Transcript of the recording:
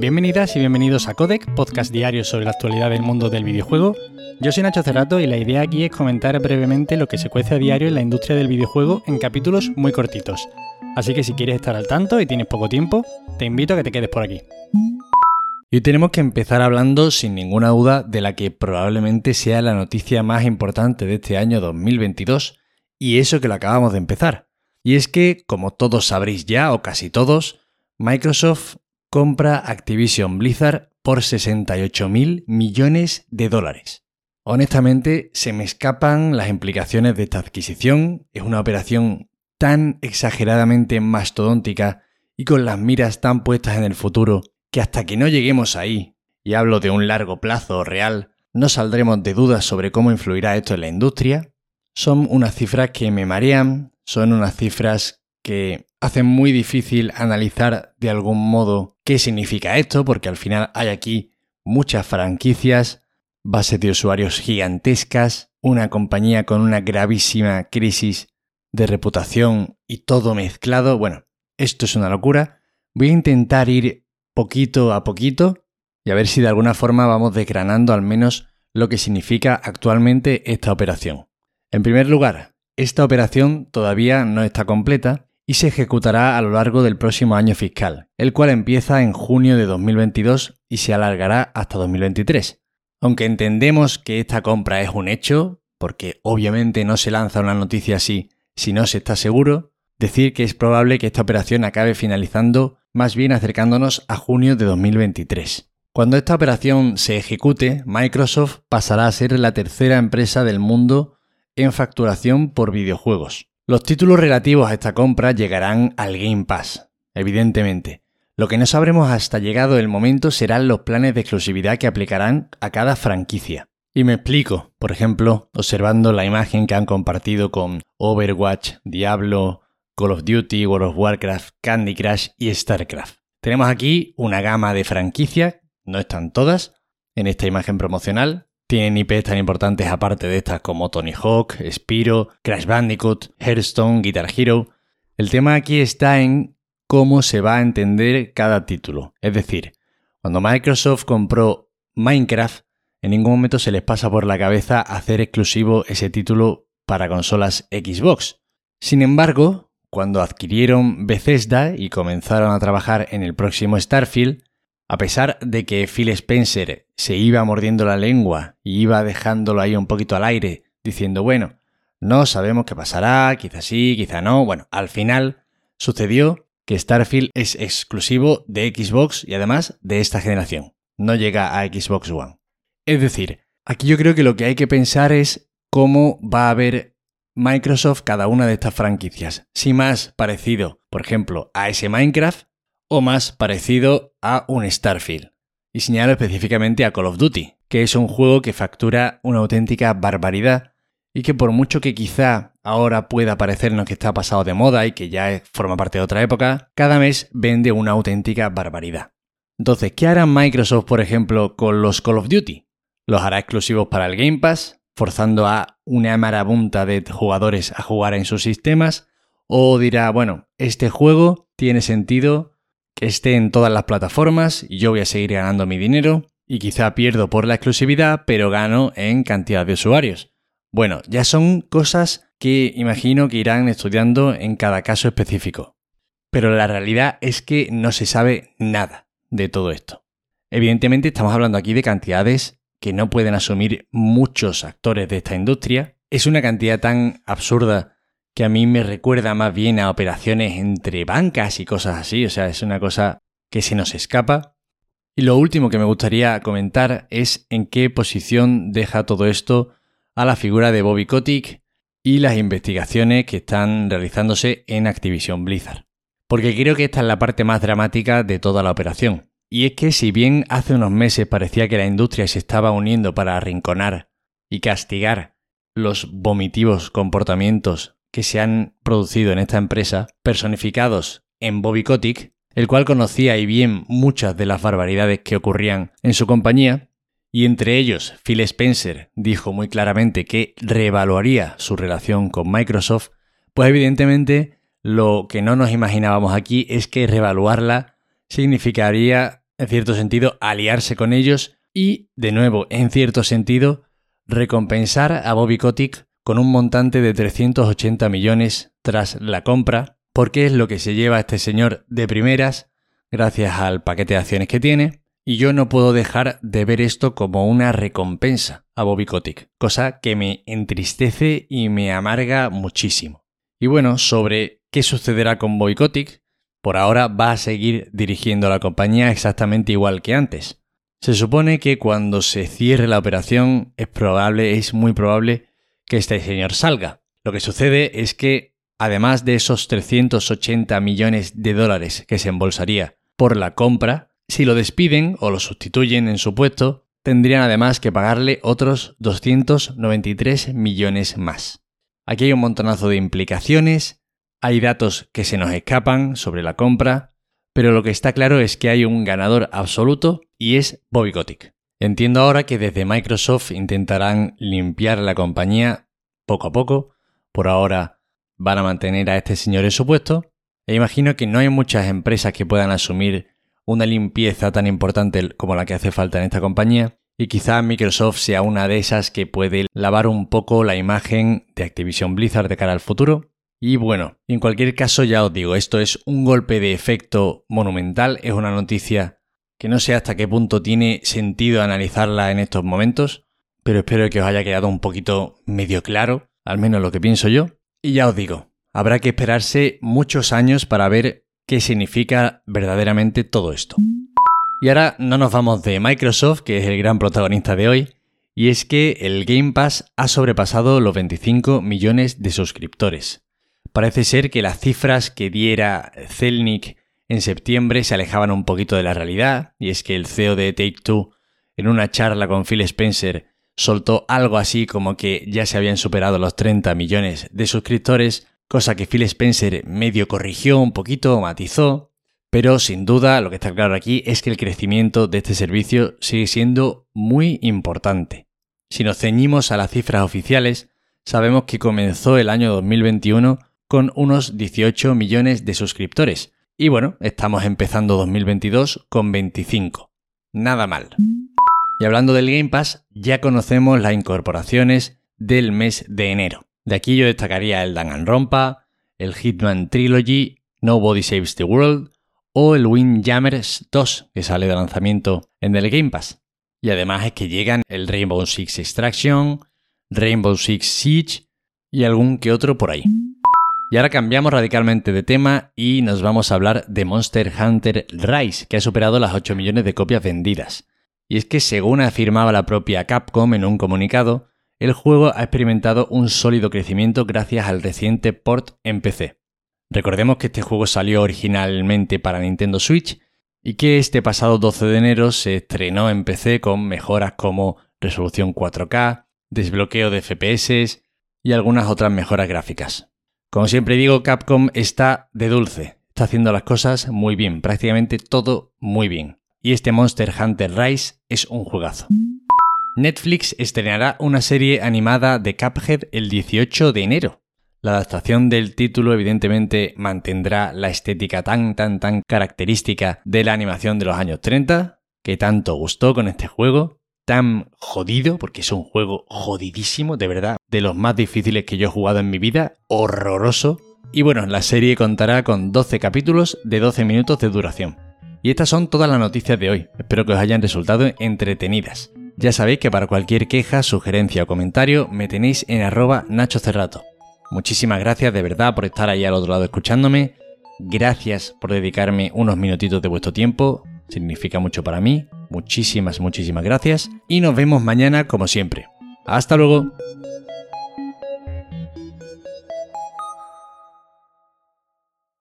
Bienvenidas y bienvenidos a Codec, podcast diario sobre la actualidad del mundo del videojuego. Yo soy Nacho Cerrato y la idea aquí es comentar brevemente lo que se cuece a diario en la industria del videojuego en capítulos muy cortitos. Así que si quieres estar al tanto y tienes poco tiempo, te invito a que te quedes por aquí. Y hoy tenemos que empezar hablando sin ninguna duda de la que probablemente sea la noticia más importante de este año 2022, y eso que lo acabamos de empezar. Y es que, como todos sabréis ya, o casi todos, Microsoft compra Activision Blizzard por 68 mil millones de dólares. Honestamente, se me escapan las implicaciones de esta adquisición. Es una operación tan exageradamente mastodóntica y con las miras tan puestas en el futuro que hasta que no lleguemos ahí, y hablo de un largo plazo real, no saldremos de dudas sobre cómo influirá esto en la industria. Son unas cifras que me marean, son unas cifras que hacen muy difícil analizar de algún modo qué significa esto, porque al final hay aquí muchas franquicias, bases de usuarios gigantescas, una compañía con una gravísima crisis de reputación y todo mezclado. Bueno, esto es una locura. Voy a intentar ir poquito a poquito y a ver si de alguna forma vamos desgranando al menos lo que significa actualmente esta operación. En primer lugar, esta operación todavía no está completa y se ejecutará a lo largo del próximo año fiscal, el cual empieza en junio de 2022 y se alargará hasta 2023. Aunque entendemos que esta compra es un hecho, porque obviamente no se lanza una noticia así si no se está seguro, decir que es probable que esta operación acabe finalizando más bien acercándonos a junio de 2023. Cuando esta operación se ejecute, Microsoft pasará a ser la tercera empresa del mundo en facturación por videojuegos. Los títulos relativos a esta compra llegarán al Game Pass, evidentemente. Lo que no sabremos hasta llegado el momento serán los planes de exclusividad que aplicarán a cada franquicia. Y me explico, por ejemplo, observando la imagen que han compartido con Overwatch, Diablo, Call of Duty, World of Warcraft, Candy Crush y StarCraft. Tenemos aquí una gama de franquicias, no están todas, en esta imagen promocional. Tienen IPs tan importantes aparte de estas como Tony Hawk, Spiro, Crash Bandicoot, Hearthstone, Guitar Hero. El tema aquí está en cómo se va a entender cada título. Es decir, cuando Microsoft compró Minecraft, en ningún momento se les pasa por la cabeza hacer exclusivo ese título para consolas Xbox. Sin embargo, cuando adquirieron Bethesda y comenzaron a trabajar en el próximo Starfield, a pesar de que Phil Spencer se iba mordiendo la lengua y iba dejándolo ahí un poquito al aire, diciendo, bueno, no sabemos qué pasará, quizá sí, quizá no, bueno, al final sucedió que Starfield es exclusivo de Xbox y además de esta generación, no llega a Xbox One. Es decir, aquí yo creo que lo que hay que pensar es cómo va a haber Microsoft cada una de estas franquicias. Si más parecido, por ejemplo, a ese Minecraft o más parecido a un Starfield. Y señalo específicamente a Call of Duty, que es un juego que factura una auténtica barbaridad y que por mucho que quizá ahora pueda parecernos que está pasado de moda y que ya forma parte de otra época, cada mes vende una auténtica barbaridad. Entonces, ¿qué hará Microsoft, por ejemplo, con los Call of Duty? ¿Los hará exclusivos para el Game Pass? forzando a una marabunta de jugadores a jugar en sus sistemas, o dirá, bueno, este juego tiene sentido esté en todas las plataformas y yo voy a seguir ganando mi dinero y quizá pierdo por la exclusividad, pero gano en cantidad de usuarios. Bueno, ya son cosas que imagino que irán estudiando en cada caso específico. Pero la realidad es que no se sabe nada de todo esto. Evidentemente estamos hablando aquí de cantidades que no pueden asumir muchos actores de esta industria, es una cantidad tan absurda que a mí me recuerda más bien a operaciones entre bancas y cosas así, o sea, es una cosa que se nos escapa. Y lo último que me gustaría comentar es en qué posición deja todo esto a la figura de Bobby Kotick y las investigaciones que están realizándose en Activision Blizzard. Porque creo que esta es la parte más dramática de toda la operación. Y es que si bien hace unos meses parecía que la industria se estaba uniendo para arrinconar y castigar los vomitivos comportamientos que se han producido en esta empresa, personificados en Bobby Kotick, el cual conocía y bien muchas de las barbaridades que ocurrían en su compañía, y entre ellos Phil Spencer dijo muy claramente que reevaluaría su relación con Microsoft, pues evidentemente lo que no nos imaginábamos aquí es que reevaluarla significaría en cierto sentido, aliarse con ellos y, de nuevo, en cierto sentido, recompensar a Bobby Kotick con un montante de 380 millones tras la compra, porque es lo que se lleva este señor de primeras, gracias al paquete de acciones que tiene, y yo no puedo dejar de ver esto como una recompensa a Bobby Kotick, cosa que me entristece y me amarga muchísimo. Y bueno, sobre qué sucederá con Bobby Kotick, por ahora va a seguir dirigiendo la compañía exactamente igual que antes. Se supone que cuando se cierre la operación es probable, es muy probable que este señor salga. Lo que sucede es que, además de esos 380 millones de dólares que se embolsaría por la compra, si lo despiden o lo sustituyen en su puesto, tendrían además que pagarle otros 293 millones más. Aquí hay un montonazo de implicaciones, hay datos que se nos escapan sobre la compra, pero lo que está claro es que hay un ganador absoluto y es Bobby Kotick. Entiendo ahora que desde Microsoft intentarán limpiar la compañía poco a poco. Por ahora van a mantener a este señor en su puesto. E imagino que no hay muchas empresas que puedan asumir una limpieza tan importante como la que hace falta en esta compañía. Y quizá Microsoft sea una de esas que puede lavar un poco la imagen de Activision Blizzard de cara al futuro. Y bueno, en cualquier caso ya os digo, esto es un golpe de efecto monumental, es una noticia que no sé hasta qué punto tiene sentido analizarla en estos momentos, pero espero que os haya quedado un poquito medio claro, al menos lo que pienso yo. Y ya os digo, habrá que esperarse muchos años para ver qué significa verdaderamente todo esto. Y ahora no nos vamos de Microsoft, que es el gran protagonista de hoy, y es que el Game Pass ha sobrepasado los 25 millones de suscriptores. Parece ser que las cifras que diera Zelnik en septiembre se alejaban un poquito de la realidad, y es que el CEO de Take Two, en una charla con Phil Spencer, soltó algo así como que ya se habían superado los 30 millones de suscriptores, cosa que Phil Spencer medio corrigió un poquito, matizó, pero sin duda lo que está claro aquí es que el crecimiento de este servicio sigue siendo muy importante. Si nos ceñimos a las cifras oficiales, sabemos que comenzó el año 2021 con unos 18 millones de suscriptores, y bueno, estamos empezando 2022 con 25. Nada mal. Y hablando del Game Pass, ya conocemos las incorporaciones del mes de enero. De aquí yo destacaría el Danganronpa, el Hitman Trilogy, Nobody Saves the World o el Windjammers 2 que sale de lanzamiento en el Game Pass. Y además es que llegan el Rainbow Six Extraction, Rainbow Six Siege y algún que otro por ahí. Y ahora cambiamos radicalmente de tema y nos vamos a hablar de Monster Hunter Rise, que ha superado las 8 millones de copias vendidas. Y es que según afirmaba la propia Capcom en un comunicado, el juego ha experimentado un sólido crecimiento gracias al reciente port en PC. Recordemos que este juego salió originalmente para Nintendo Switch y que este pasado 12 de enero se estrenó en PC con mejoras como resolución 4K, desbloqueo de FPS y algunas otras mejoras gráficas. Como siempre digo, Capcom está de dulce, está haciendo las cosas muy bien, prácticamente todo muy bien. Y este Monster Hunter Rise es un juegazo. Netflix estrenará una serie animada de Cuphead el 18 de enero. La adaptación del título evidentemente mantendrá la estética tan tan tan característica de la animación de los años 30, que tanto gustó con este juego, tan jodido, porque es un juego jodidísimo, de verdad, de los más difíciles que yo he jugado en mi vida, horroroso. Y bueno, la serie contará con 12 capítulos de 12 minutos de duración. Y estas son todas las noticias de hoy, espero que os hayan resultado entretenidas. Ya sabéis que para cualquier queja, sugerencia o comentario me tenéis en arroba Nacho Cerrato. Muchísimas gracias de verdad por estar ahí al otro lado escuchándome. Gracias por dedicarme unos minutitos de vuestro tiempo significa mucho para mí. Muchísimas, muchísimas gracias y nos vemos mañana como siempre. Hasta luego.